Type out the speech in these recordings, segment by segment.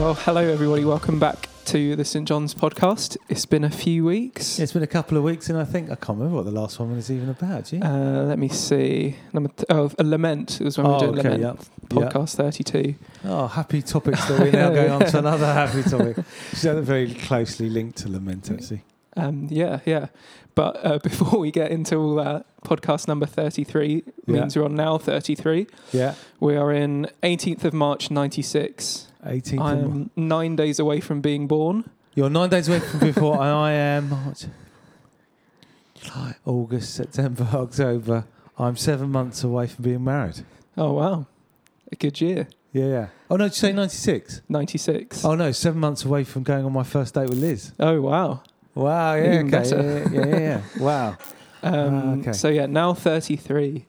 Well, hello everybody. Welcome back to the St John's podcast. It's been a few weeks. It's been a couple of weeks, and I think I can't remember what the last one was even about. You? Uh, let me see. Number th- oh, a lament. It was when we were Oh, doing okay, lament. yeah. Podcast thirty-two. oh, happy topics we're now going on to another happy topic. Is very closely linked to lament, actually. Um, yeah, yeah. But uh, before we get into all that, podcast number thirty-three Yeah. means we're on now thirty-three. Yeah, We are in eighteenth of March ninety-six. 18th. I am nine days away from being born. You're nine days away from before, and I am March, July, August, September, October. I'm seven months away from being married. Oh, wow. A good year. Yeah, yeah. Oh, no, did you say 96? 96. Oh, no, seven months away from going on my first date with Liz. Oh, wow. Wow, yeah, Even okay. better. Yeah, yeah, yeah, yeah. Wow. Um, ah, okay. So, yeah, now 33.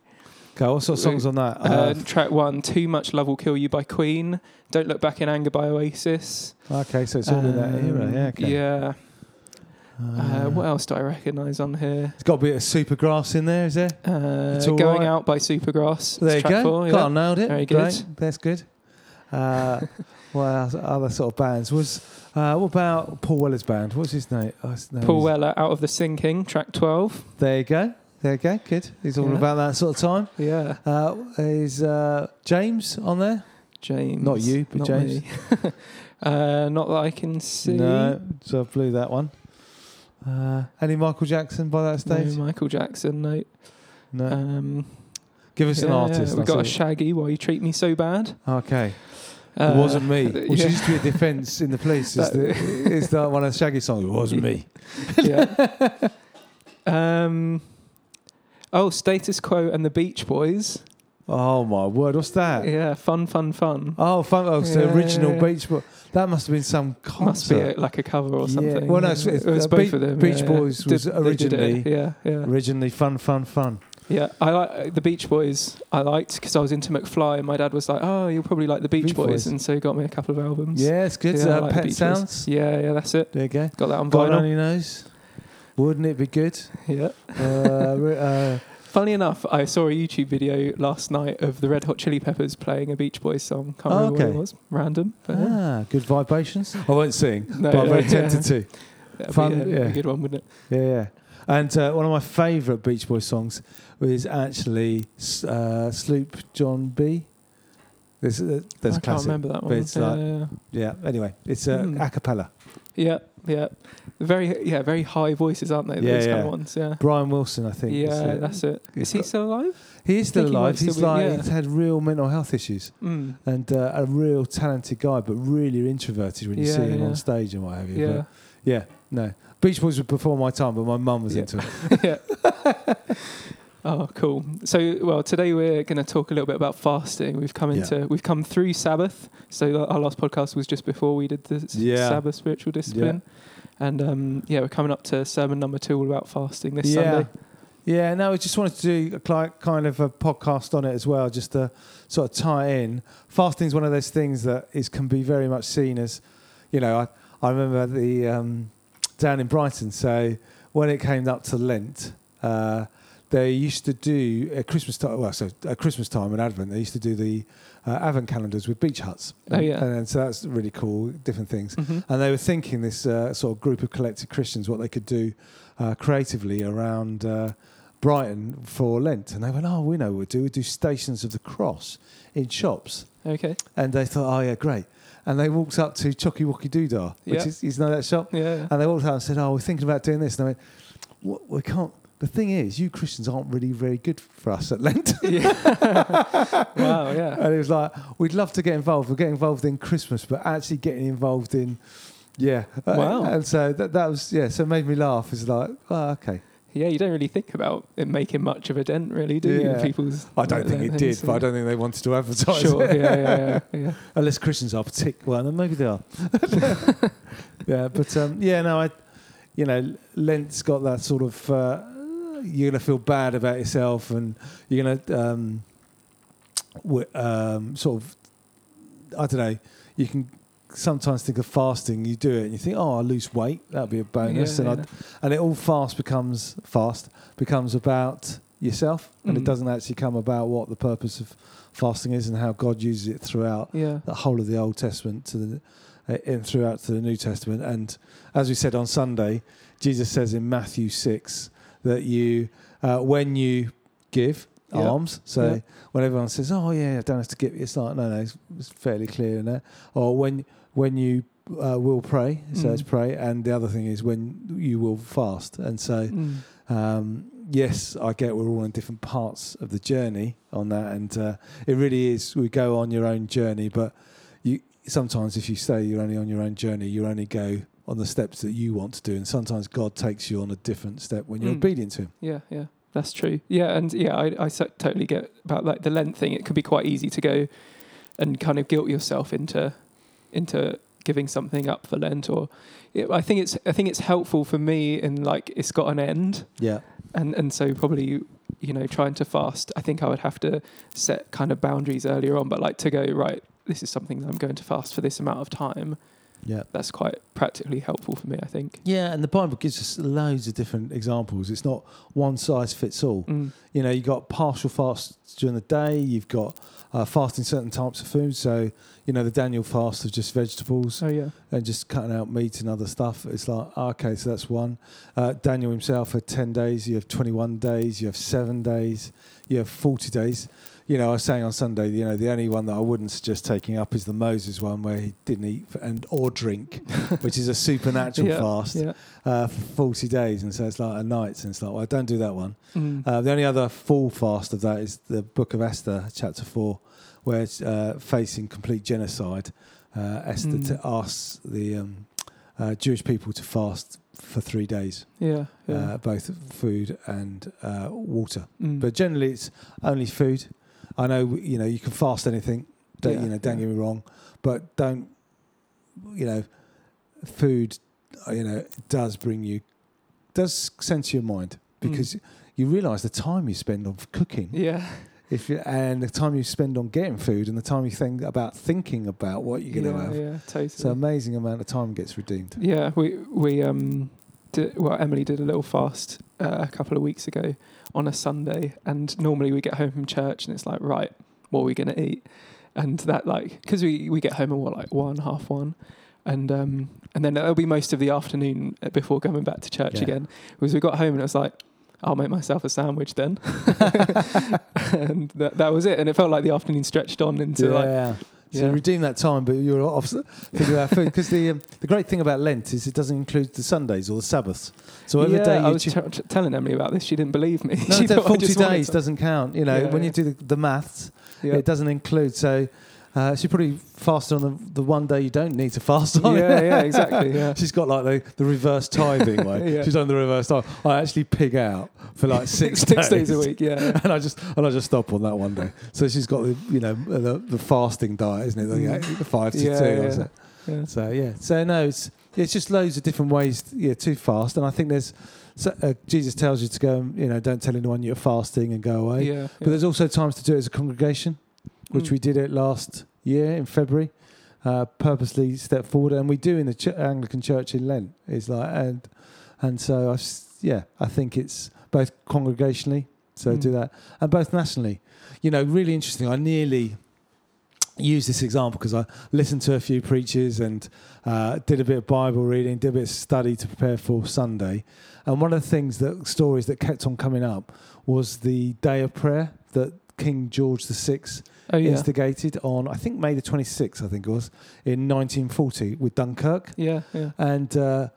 Okay, what sort of songs on that? Uh, uh, track one, Too Much Love Will Kill You by Queen. Don't Look Back in Anger by Oasis. Okay, so it's all in that era, yeah. okay. Um, yeah. Uh, uh, what else do I recognise on here? It's got a bit of Supergrass in there, is there? Uh, going right. Out by Supergrass. There you go. four, yeah. Got nailed it. Very good. Great. That's good. Uh, what else, other sort of bands was? Uh, what about Paul Weller's band? What's his name? Oh, his name Paul is- Weller, Out of the Sinking, track 12. There you go. There you go. Good. He's all Yeah. about that sort of time. Yeah. Uh, is uh, James on there? James. Not you, but not James. me. uh, not that I can see. No, so I blew that one. Uh, any Michael Jackson by that No stage? Michael Jackson, no. No. Um, Give us an artist. We've got a. Shaggy, Why You Treat Me So Bad. Okay. Uh, it wasn't me. Which yeah. used to be a defence in the police. Is That- the, is the one of the Shaggy songs? It wasn't me. yeah. um, oh, Status Quo and the Beach Boys. Oh my word! What's that? Yeah, fun, fun, fun. Oh, fun, oh, it's the Yeah, original yeah. Beach Boys. That must have been some concert. Must be a, like a cover or something. Yeah. Well, no, it's, it's, it was uh, both Be- of them. Beach yeah, Boys yeah. was Did- they did it. originally Yeah, yeah, originally fun, fun, fun. yeah. I like the Beach Boys. I liked because I was into McFly, and my dad was like, "Oh, you'll probably like the Beach, Beach Boys. Boys. and so he got me a couple of albums. Yeah, it's good. Yeah, I uh, like the Pet Beach Boys. Sounds. Yeah, yeah, that's it. There you go. Got that on God vinyl. only knows. Wouldn't it be good? Yeah. Uh, uh, Funny enough, I saw a YouTube video last night of the Red Hot Chili Peppers playing a Beach Boys song. Can't Oh, remember what it was. Random. But yeah. ah, good vibrations. I won't sing, No, but I'm very yeah. tempted to. That'd Fun, be a, yeah. a good one, wouldn't it? Yeah, yeah. And uh, one of my favourite Beach Boys songs is actually uh, Sloop John B. There's, uh, there's I a can't remember that but one. it's yeah, like- yeah, Yeah. Anyway, it's uh, Hmm. a cappella. yeah, yeah. Very, yeah, very high voices, aren't they? Yeah, Those kind of ones. Yeah. Brian Wilson, I think. Yeah, that's it. Is he still alive? he is still think he might alive. still He's be- yeah. he's had real mental health issues Mm. and uh, a real talented guy, but really introverted when you Yeah, see him yeah. on stage and what have you. Yeah, But yeah, no. Beach Boys were before my time, but my mum was Yeah. into it. yeah. oh, cool. So, well, today we're going to talk a little bit about fasting. We've come Yeah. into, we've come through Sabbath. So our last podcast was just before we did the Yeah. Sabbath spiritual discipline, and um, yeah, we're coming up to sermon number two, all about fasting this yeah. Sunday. Yeah, no, I just wanted to do a kind of a podcast on it as well, just to sort of tie in. Fasting is one of those things that is can be very much seen as, you know, I, I remember the um, down in Brighton. So when it came up to Lent, uh, they used to do at Christmas time. Well, so at Christmas time and Advent, they used to do the uh, Advent calendars with beach huts. Oh, yeah. and, and so that's really cool. Different things. hmm And they were thinking this uh, sort of group of collected Christians what they could do uh, creatively around uh, Brighton for Lent. And they went, oh, we know what we'd do. We'd do stations of the cross in shops. Okay. And they thought, oh, yeah, great. And they walked up to Choccywoccydoodah, which Yeah. is, you know that shop? Yeah. And they walked out and said, oh, we're thinking about doing this. And I went, "What- we can't. The thing is, you Christians aren't really very good for us at Lent. yeah. wow. Yeah. And it was like, we'd love to get involved. We'll get involved in Christmas, but actually getting involved in, yeah. Uh, Wow. and so that, that was, yeah, so it made me laugh. It's like, oh, okay. Yeah, you don't really think about it making much of a dent, really, do you? in People's. I don't think it did, but I don't think they wanted to advertise Sure. it. Yeah. Yeah. Yeah. yeah. Unless Christians are particular, well, then maybe they are. yeah, but um, yeah, no, I, you know, Lent's got that sort of, uh, you're going to feel bad about yourself and you're going to um, w- um, sort of, I don't know, you can sometimes think of fasting, you do it and you think, oh, I'll lose weight, that'll be a bonus. Yeah, and, yeah. And it all fast becomes, fast becomes about yourself and it Mm. doesn't actually come about what the purpose of fasting is and how God uses it throughout Yeah. the whole of the Old Testament to the, uh, in throughout to the New Testament. And as we said on Sunday, Jesus says in Matthew six that you, uh, when you give alms, so Yeah. when everyone says, "Oh yeah, I don't have to give," it's like no, no, it's, it's fairly clear in there. Or when when you uh, will pray, says Mm. pray, and the other thing is when you will fast. And so, Mm. um, yes, I get we're all in different parts of the journey on that, and uh, it really is. We go on your own journey, but you sometimes if you say you're only on your own journey, you only go on the steps that you want to do, and sometimes God takes you on a different step when you're Mm. obedient to Him. Yeah, yeah, that's true. Yeah, and yeah, I, I so- totally get about like the length thing. It could be quite easy to go and kind of guilt yourself into into giving something up for Lent, or yeah, I think it's I think it's helpful for me in like it's got an end, Yeah, and and so probably you know trying to fast. I think I would have to set kind of boundaries earlier on, but like to go right. This is something that I'm going to fast for this amount of time. Yeah. That's quite practically helpful for me, I think. Yeah, and the Bible gives us loads of different examples. It's not one size fits all. Mm. You know, you've got partial fasts during the day, you've got uh, fasting certain types of food. So, you know, the Daniel fast of just vegetables Oh yeah. and just cutting out meat and other stuff. It's like, ah, okay, so that's one. Uh, Daniel himself had 10 days, you have 21 days, you have seven days, you have 40 days. You know, I was saying on Sunday, you know, the only one that I wouldn't suggest taking up is the Moses one where he didn't eat and or drink, which is a supernatural yeah. fast Yeah. uh, for 40 days. And so it's like a night. And it's like, well, don't do that one. Mm. Uh, the only other full fast of that is the book of Esther, chapter 4, where it's uh, facing complete genocide. Uh, Esther Mm. t- asks the um, uh, Jewish people to fast for three days, yeah. Yeah. uh, both food and uh, water. Mm. But generally, it's only food. I know, you know, you can fast anything. Don't, Yeah, you know, don't yeah. get me wrong, but don't, you know, food, uh, you know, does bring you, does censor your mind because you realise the time you spend on cooking, yeah. if you, and the time you spend on getting food, and the time you think about thinking about what you're going to yeah, have. Yeah, totally. An amazing amount of time gets redeemed. Yeah, we we um, did, well, Emily did a little fast uh, a couple of weeks ago on a Sunday, and normally we get home from church and it's like, right, what are we gonna eat? And that like, because we we get home at what like one half one, and um, and then it'll be most of the afternoon uh, before coming back to church Yeah. again. Because we got home and it was like. I'll make myself a sandwich then, and that, that was it. And it felt like the afternoon stretched on into like yeah. So Yeah. redeem that time, but you're off thinking about food because the um, the great thing about Lent is it doesn't include the Sundays or the Sabbaths. So every yeah, day I was t- t- telling Emily about this. She didn't believe me. no, she the thought I forty days doesn't count. You know, Yeah, when you do the, the maths, it doesn't include. So uh, she probably fasted on the, the one day you don't need to fast on. yeah, yeah, exactly. Yeah, She's got like the, the reverse tithing way. Yeah. She's on the reverse tithe. I actually pig out for like six, six days a week. Yeah, and I just and I just stop on that one day. So she's got the you know the, the fasting diet, isn't it? The, Mm. the five to Yeah, two. yeah. yeah. So yeah, so no, it's it's just loads of different ways, yeah, to fast, and I think there's so, uh, Jesus tells you to go, and, you know, don't tell anyone you're fasting and go away. yeah. But there's also times to do it as a congregation, which Mm. we did it last year in February. Uh, purposely step forward, and we do in the ch- Anglican Church in Lent. Is like and and so I yeah, I think it's both congregationally, so Mm. do that, and both nationally. You know, really interesting. I nearly use this example because I listened to a few preachers and uh, did a bit of Bible reading, did a bit of study to prepare for Sunday. And one of the things that stories that kept on coming up was the day of prayer that King George VI oh yeah, instigated on, I think May the 26th, I think it was, in 1940 with Dunkirk. yeah, yeah. And, uh,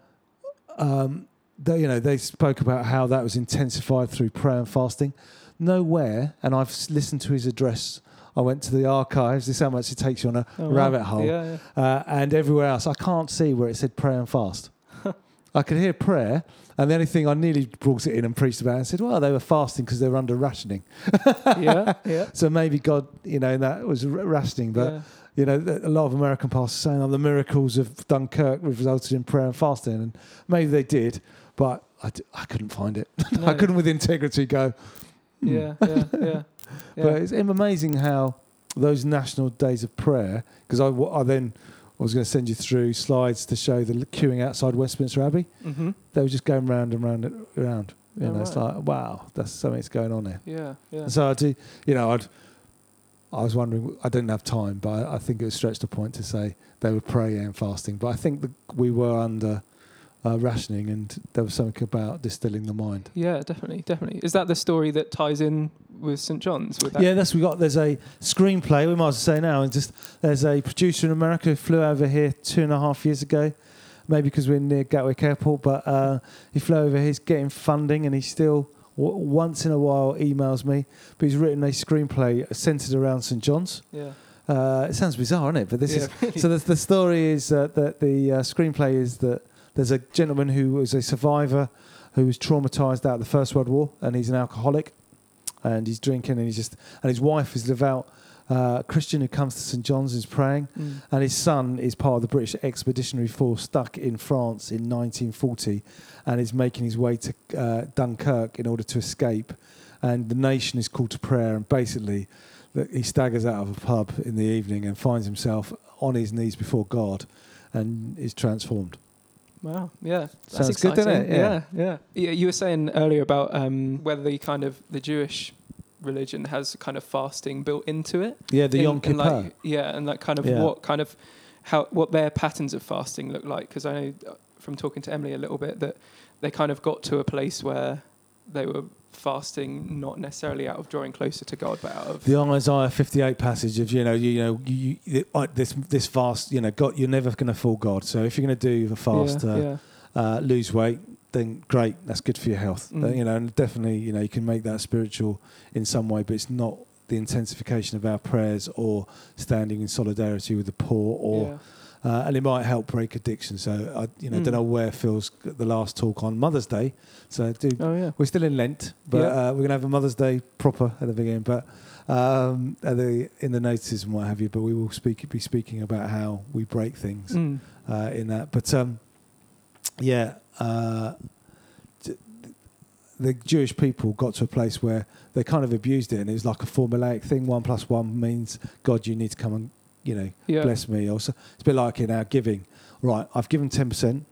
um, they, you know, they spoke about how that was intensified through prayer and fasting. Nowhere, and I've listened to his address. I went to the archives. This is how much it takes you on a Oh, wow. rabbit hole. Yeah, yeah. Uh, and everywhere else, I can't see where it said pray and fast. I could hear prayer, and the only thing I nearly brought it in and preached about and said, well, they were fasting because they were under rationing. yeah, yeah. So maybe God, you know, that was r- rationing. But, yeah. you know, a lot of American pastors saying, oh, the miracles of Dunkirk resulted in prayer and fasting. And maybe they did, but I, d- I couldn't find it. I couldn't with integrity go, hmm. Yeah, yeah, yeah. yeah. But it's amazing how those national days of prayer, because I, w- I then was going to send you through slides to show the queuing outside Westminster Abbey. hmm They were just going round and round and round. You Oh, know, it's like, wow, that's something that's going on there. Yeah, yeah. And so I do, you know, I'd, I was wondering. I didn't have time, but I, I think it was stretched a point to say they were praying and fasting. But I think that we were under uh, rationing, and there was something about distilling the mind. Yeah, definitely, definitely. Is that the story that ties in with St John's? With that? Yeah, that's we got. There's a screenplay. We might as well say now, and just there's a producer in America who flew over here two and a half years ago. Maybe because we're near Gatwick Airport, but uh, he flew over. He's getting funding, and he still w- once in a while emails me. But he's written a screenplay centered around St John's. Yeah. Uh, it sounds bizarre, isn't it? But this Yeah, is so. The, the story is uh, that the uh, screenplay is that there's a gentleman who was a survivor who was traumatized out of the First World War, and he's an alcoholic, and he's drinking, and he's just and his wife is devout uh, Christian who comes to St John's is praying, Mm. and his son is part of the British Expeditionary Force stuck in France in 1940, and is making his way to uh, Dunkirk in order to escape, and the nation is called to prayer, and basically he staggers out of a pub in the evening and finds himself on his knees before God, and is transformed. Wow. Yeah. That's Sounds good, exciting. doesn't it? Yeah. Yeah. yeah. Yeah. You were saying earlier about um, whether the kind of the Jewish religion has kind of fasting built into it. Yeah, the In- Yom Kippur. like, yeah, and like kind of Yeah. what kind of how what their patterns of fasting look like. Because I know uh, from talking to Emily a little bit that they kind of got to a place where they were fasting not necessarily out of drawing closer to God, but out of the Isaiah 58 passage of you know you know you, you, uh, this this fast you know God you're never going to fool God so if you're going to do the fast yeah, uh, yeah. Uh, lose weight then great that's good for your health Mm. You know and definitely you know you can make that spiritual in some way but it's not the intensification of our prayers or standing in solidarity with the poor or yeah. Uh, and it might help break addiction so I you know Mm. don't know where Phil's got the last talk on Mother's Day so do Oh yeah. we're still in Lent, but Yeah. uh, we're going to have a Mother's Day proper at the beginning. But um, at the in the notices and what have you. But we will speak be speaking about how we break things Mm. uh, in that. But um, yeah, uh, d- the Jewish people got to a place where they kind of abused it, and it was like a formulaic thing. One plus one means God, you need to come and you know Yeah. bless me. Also, it's a bit like in our giving. Right, I've given ten percent.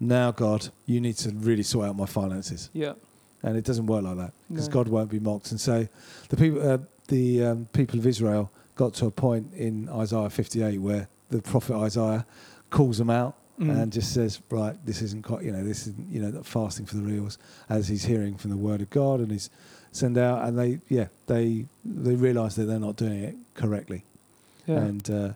Now, God, you need to really sort out my finances Yeah. and it doesn't work like that because No. God won't be mocked. And so, the people, uh, the um, people of Israel got to a point in Isaiah 58 where the prophet Isaiah calls them out Mm. and just says, "Right, this isn't quite, you know, this is you know fasting for the reals." As he's hearing from the Word of God and he's sent out, and they, yeah, they they realise that they're not doing it correctly, Yeah. and. Uh,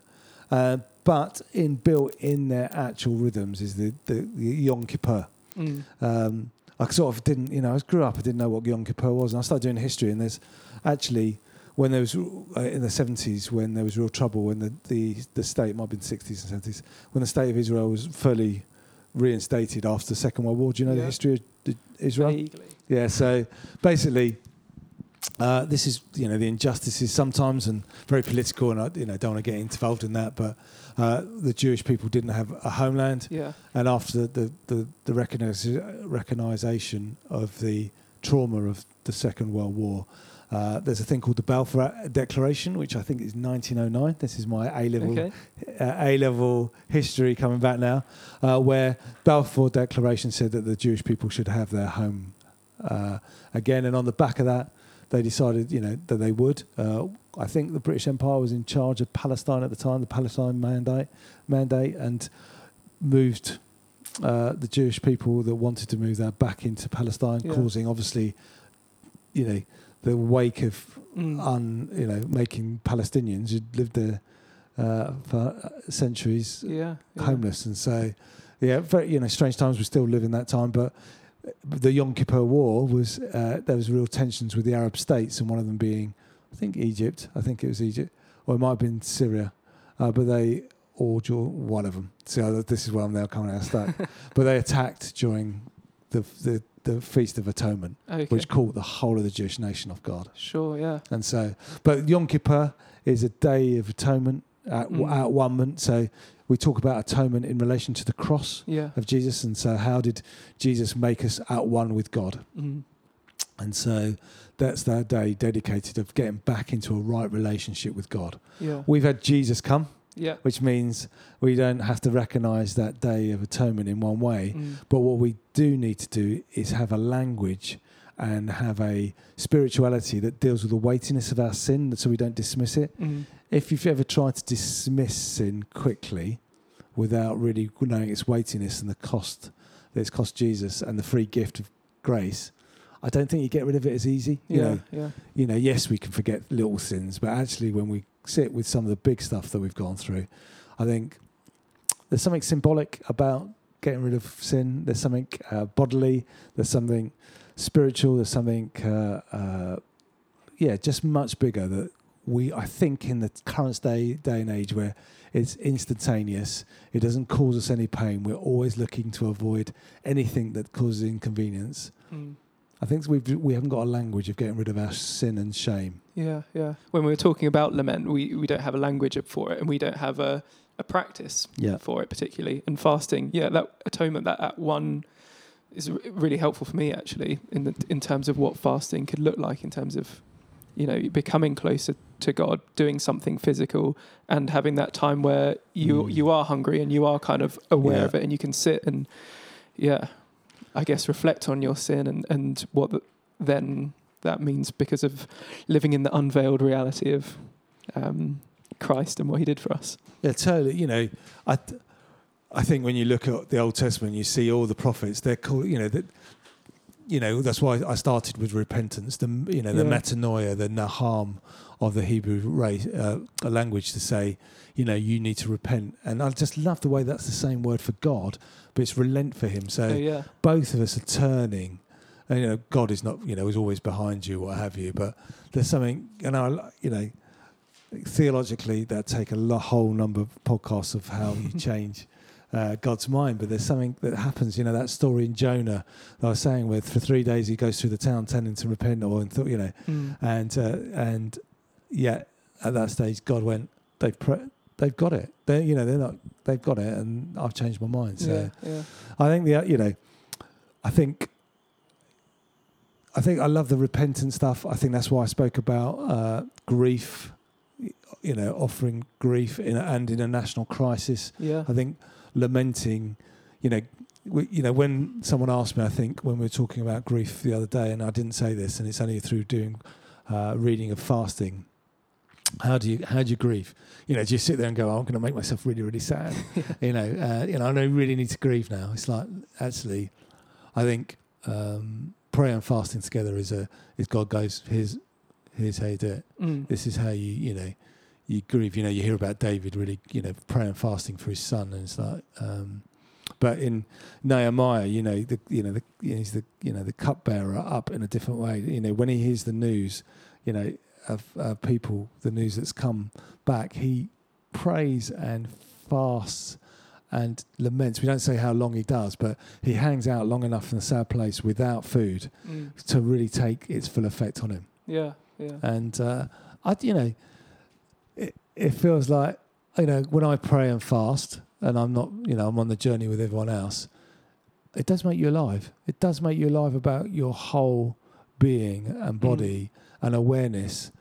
uh, but in built in their actual rhythms is the, the, the Yom Kippur, Mm. um, I sort of didn't, you know, I grew up, I didn't know what Yom Kippur was, and I started doing history. And there's actually, when there was uh, in the 70s, when there was real trouble, when the, the, the state, might have been 60s and 70s, when the state of Israel was fully reinstated after the Second World War. Do you know the history of Israel? Vaguely. Yeah, so basically, uh, this is you know the injustices sometimes and very political, and I you know don't want to get involved in that. But uh, the Jewish people didn't have a homeland, Yeah. and after the the, the recognition of the trauma of the Second World War. Uh, there's a thing called the Balfour Declaration, which I think is 1909. This is my A level Okay. uh, A level history coming back now, uh, where Balfour Declaration said that the Jewish people should have their home uh, again, and on the back of that, they decided, you know, that they would. Uh, I think the British Empire was in charge of Palestine at the time, the Palestine mandate, mandate, and moved uh, the Jewish people that wanted to move there back into Palestine, Yeah. causing obviously, you know, the wake of Mm. un, you know, making Palestinians who'd lived there uh, for centuries yeah. yeah. homeless, and so yeah, very you know, strange times. We still live in that time, but the Yom Kippur War was uh, there was real tensions with the Arab states, and one of them being, I think Egypt. I think it was Egypt, or it might have been Syria, uh, but they or one of them. So this is where I'm now coming out of stack. but they attacked during the the the Feast of Atonement, Okay. which caught the whole of the Jewish nation off guard. Sure. Yeah. And so, but Yom Kippur is a day of atonement, at, Mm. at one moment. So we talk about atonement in relation to the cross Yeah. of Jesus. And so, how did Jesus make us at one with God? Mm. And so, that's that day dedicated of getting back into a right relationship with God. Yeah. We've had Jesus come, Yeah. which means we don't have to recognize that day of atonement in one way. Mm. But what we do need to do is have a language and have a spirituality that deals with the weightiness of our sin so we don't dismiss it. Mm. If you've ever tried to dismiss sin quickly without really knowing its weightiness and the cost that it's cost Jesus and the free gift of grace, I don't think you get rid of it as easy. Yeah, You know, yeah, you know, yes, we can forget little sins, but actually, when we sit with some of the big stuff that we've gone through, I think there's something symbolic about getting rid of sin. There's something uh, bodily. There's something spiritual. There's something, uh, uh, yeah, just much bigger that we, I think, in the current day day and age where it's instantaneous, it doesn't cause us any pain. We're always looking to avoid anything that causes inconvenience. Mm. I think we've we haven't got a language of getting rid of our sin and shame. yeah, yeah. When we were talking about lament, we, we don't have a language for it, and we don't have a, a practice Yeah. for it particularly. And fasting, yeah, that atonement, that at one is r- really helpful for me actually in the in terms of what fasting could look like in terms of you know becoming closer to God, doing something physical, and having that time where you Mm. you are hungry and you are kind of aware Yeah. of it, and you can sit and yeah, I guess reflect on your sin and and what the, then that means because of living in the unveiled reality of um, Christ and what He did for us. Yeah, totally. You know, I, th- I think when you look at the Old Testament, you see all the prophets. They're called, you know, that, you know, that's why I started with repentance. The, you know, the Yeah. metanoia, the naham of the Hebrew race, uh, language to say, you know, you need to repent. And I just love the way that's the same word for God, but it's relent for Him. So So yeah, both of us are turning. And, you know, God is not, you know, is always behind you, what have you. But there's something, you know, you know, theologically that take a whole number of podcasts of how you change uh, God's mind. But there's something that happens, you know, that story in Jonah that I was saying, with for three days he goes through the town tending to repent, or and th- you know, Mm. and uh, and yet at that stage God went, they've pre- they've got it. They, you know, they're not, they've got it, and I've changed my mind. So. yeah, yeah. I think the you know, I think I think I love the repentant stuff. I think that's why I spoke about uh, grief. You know, offering grief in a, and in a national crisis. Yeah. I think lamenting. You know, we, you know when someone asked me, I think when we were talking about grief the other day, and I didn't say this, and it's only through doing uh, reading of fasting. How do you how do you grieve? You know, do you sit there and go, oh, "I'm going to make myself really really sad"? you know, uh, you know, I know really need to grieve now. It's like actually, I think um, prayer and fasting together is a is God goes here's here's how you do it. Mm. This is how you you know you grieve. You know, you hear about David really you know praying and fasting for his son, and it's like. Um, but in Nehemiah, you know, the you know the he's the you know the cupbearer up in a different way. You know, when he hears the news, you know, of uh, people, the news that's come back, he prays and fasts and laments. We don't say how long he does, but he hangs out long enough in a sad place without food Mm. to really take its full effect on him. Yeah, yeah. And uh, I, you know, it, feels like you know when I pray and fast, and I'm not, you know, I'm on the journey with everyone else. It does make you alive. It does make you alive about your whole being and body and awareness.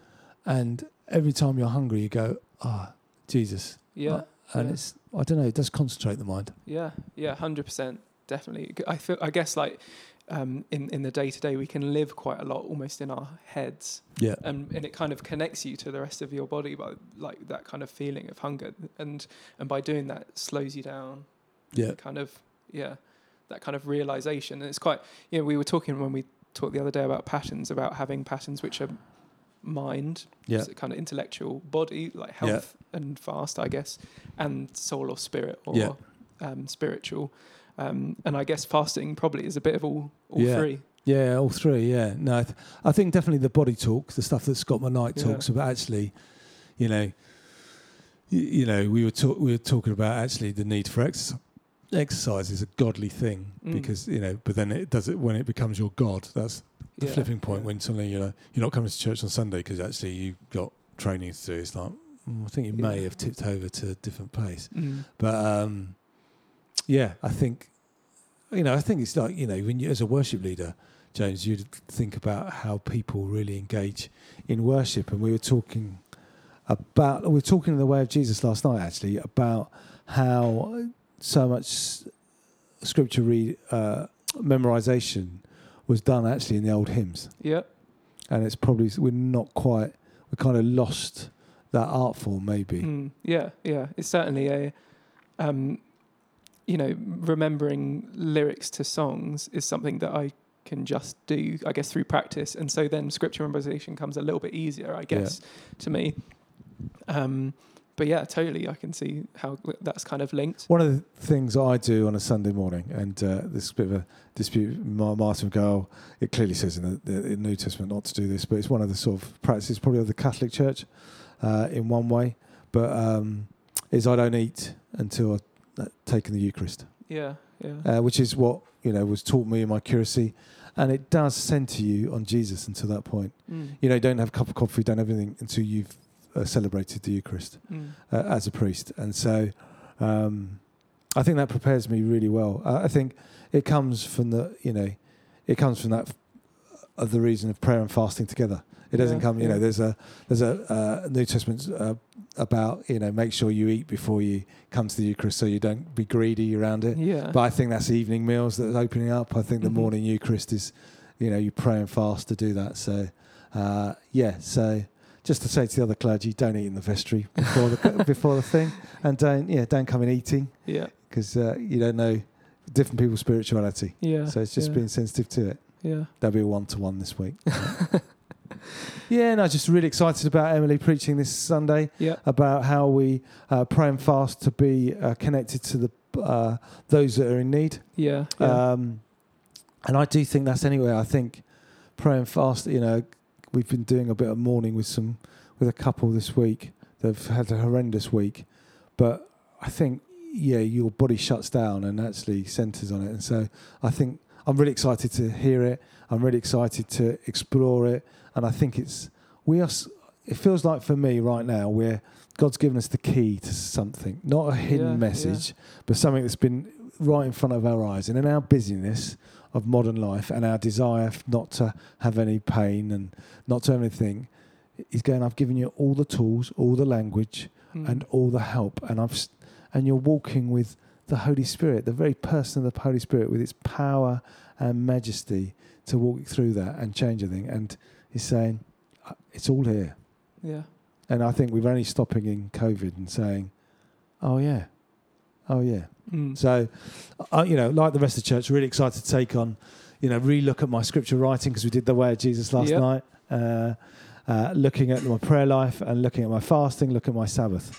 And every time you're hungry, you go, ah, Jesus. Yeah. And yeah. it's, I don't know, it does concentrate the mind. Yeah, yeah, hundred percent, definitely. I feel, I guess, like um, in in the day to day, we can live quite a lot almost in our heads, Yeah. and and it kind of connects you to the rest of your body by like that kind of feeling of hunger, and and by doing that, it slows you down. Yeah. kind of yeah, that kind of realization, and it's quite. You know, we were talking when we talked the other day about patterns, about having patterns which are mind, Yeah. kind of intellectual, body, like Yeah. health and fast, I guess, and soul or spirit or Yeah. um, spiritual. Um, and I guess fasting probably is a bit of all, all Yeah. three. Yeah, all three. Yeah, no, I, th- I think definitely the body talk, the stuff that Scot McKnight Yeah. talks about. Actually, you know, you, you know, we were talk, we were talking about actually the need for exercise. Exercise is a godly thing Mm. because you know, but then it does it when it becomes your god. That's the Yeah, flipping point yeah. when suddenly you know you're not coming to church on Sunday because actually you've got training to do. It's like mm, I think you may have tipped over to a different place. Mm. But um, yeah, I think you know, I think it's like you know, when you as a worship leader, James, you'd think about how people really engage in worship, and we were talking about we were talking in the way of Jesus last night actually about how so much scripture read uh, memorization was done actually in the old hymns, Yeah. and it's probably we're not quite we kind of lost that art form maybe. Mm, yeah, yeah. It's certainly a, um, you know, remembering lyrics to songs is something that I can just do, I guess, through practice. And so then scripture memorization comes a little bit easier, I guess, to me. Um, but yeah, totally. I can see how that's kind of linked. One of the things I do on a Sunday morning, and uh, this is a bit of a dispute. Martin oh, it clearly says in the, the, New Testament not to do this, but it's one of the sort of practices probably of the Catholic Church uh, in one way. But um, is I don't eat until I've taken the Eucharist, Yeah, yeah. uh, which is what you know was taught me in my curacy, and it does center you on Jesus until that point. Mm, You know, don't have a cup of coffee, don't have anything until you've uh, celebrated the Eucharist mm, uh, as a priest, and so um, I think that prepares me really well. Uh, I think it comes from the you know, it comes from that of the reason of prayer and fasting together. It doesn't Yeah, come, you know. There's a there's a uh, New Testament uh, about you know make sure you eat before you come to the Eucharist, so you don't be greedy around it. yeah. But I think that's evening meals that's opening up. I think the Mhm. morning Eucharist is, you know, you pray and fast to do that. So, uh, yeah. So, just to say to the other clergy, don't eat in the vestry before the before the thing, and don't yeah don't come in eating yeah, because uh, you don't know different people's spirituality. yeah. So it's just yeah, being sensitive to it. Yeah. There'll be a one to one this week. yeah, and no, just really excited about Emily preaching this Sunday Yeah. about how we uh, pray and fast to be uh, connected to the uh, those that are in need. Yeah. Yeah. Um, and I do think that's anyway. I think pray and fast. You know, we've been doing a bit of mourning with some with a couple this week. They've had a horrendous week, but I think yeah, your body shuts down and actually centers on it. And so I think I'm really excited to hear it. I'm really excited to explore it, and I think it's we are. It feels like for me right now we're God's given us the key to something, not a hidden Yeah, yeah. message, but something that's been right in front of our eyes. And in our busyness of modern life and our desire not to have any pain and not to have anything, He's going, I've given you all the tools, all the language, Mm. and all the help. And I've and you're walking with the Holy Spirit, the very person of the Holy Spirit, with its power and majesty to walk through that and change everything. And He's saying, "Uh, it's all here. yeah. And I think we're only stopping in COVID and saying, oh yeah, oh yeah. Mm. So, I, you know, like the rest of the church, really excited to take on, you know, re-look at my scripture writing because we did the way of Jesus last Yep. night. Uh, uh, looking at my prayer life and looking at my fasting, looking at my Sabbath.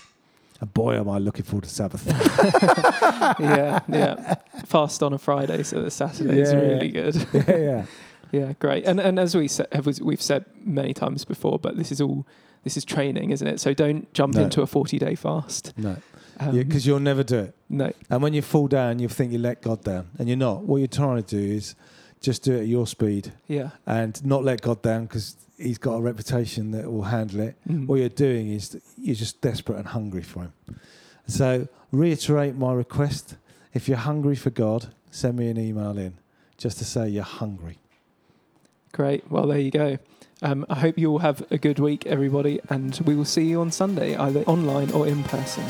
And boy, am I looking forward to Sabbath. yeah, yeah. Fast on a Friday, so the Saturday is Yeah. really good. yeah, yeah. Yeah, great. And and as we said, have, we've said many times before, but this is all this is training, isn't it? So don't jump No. into a forty day fast. No, Um, because you'll never do it. no, And when you fall down, you think you let God down, and you're not. What you're trying to do is just do it at your speed yeah, and not let God down because He's got a reputation that will handle it. Mm. What you're doing is you're just desperate and hungry for Him. So reiterate my request: if you're hungry for God, send me an email in just to say you're hungry. great. Well, there you go. Um, I hope you all have a good week, everybody, and we will see you on Sunday, either online or in person.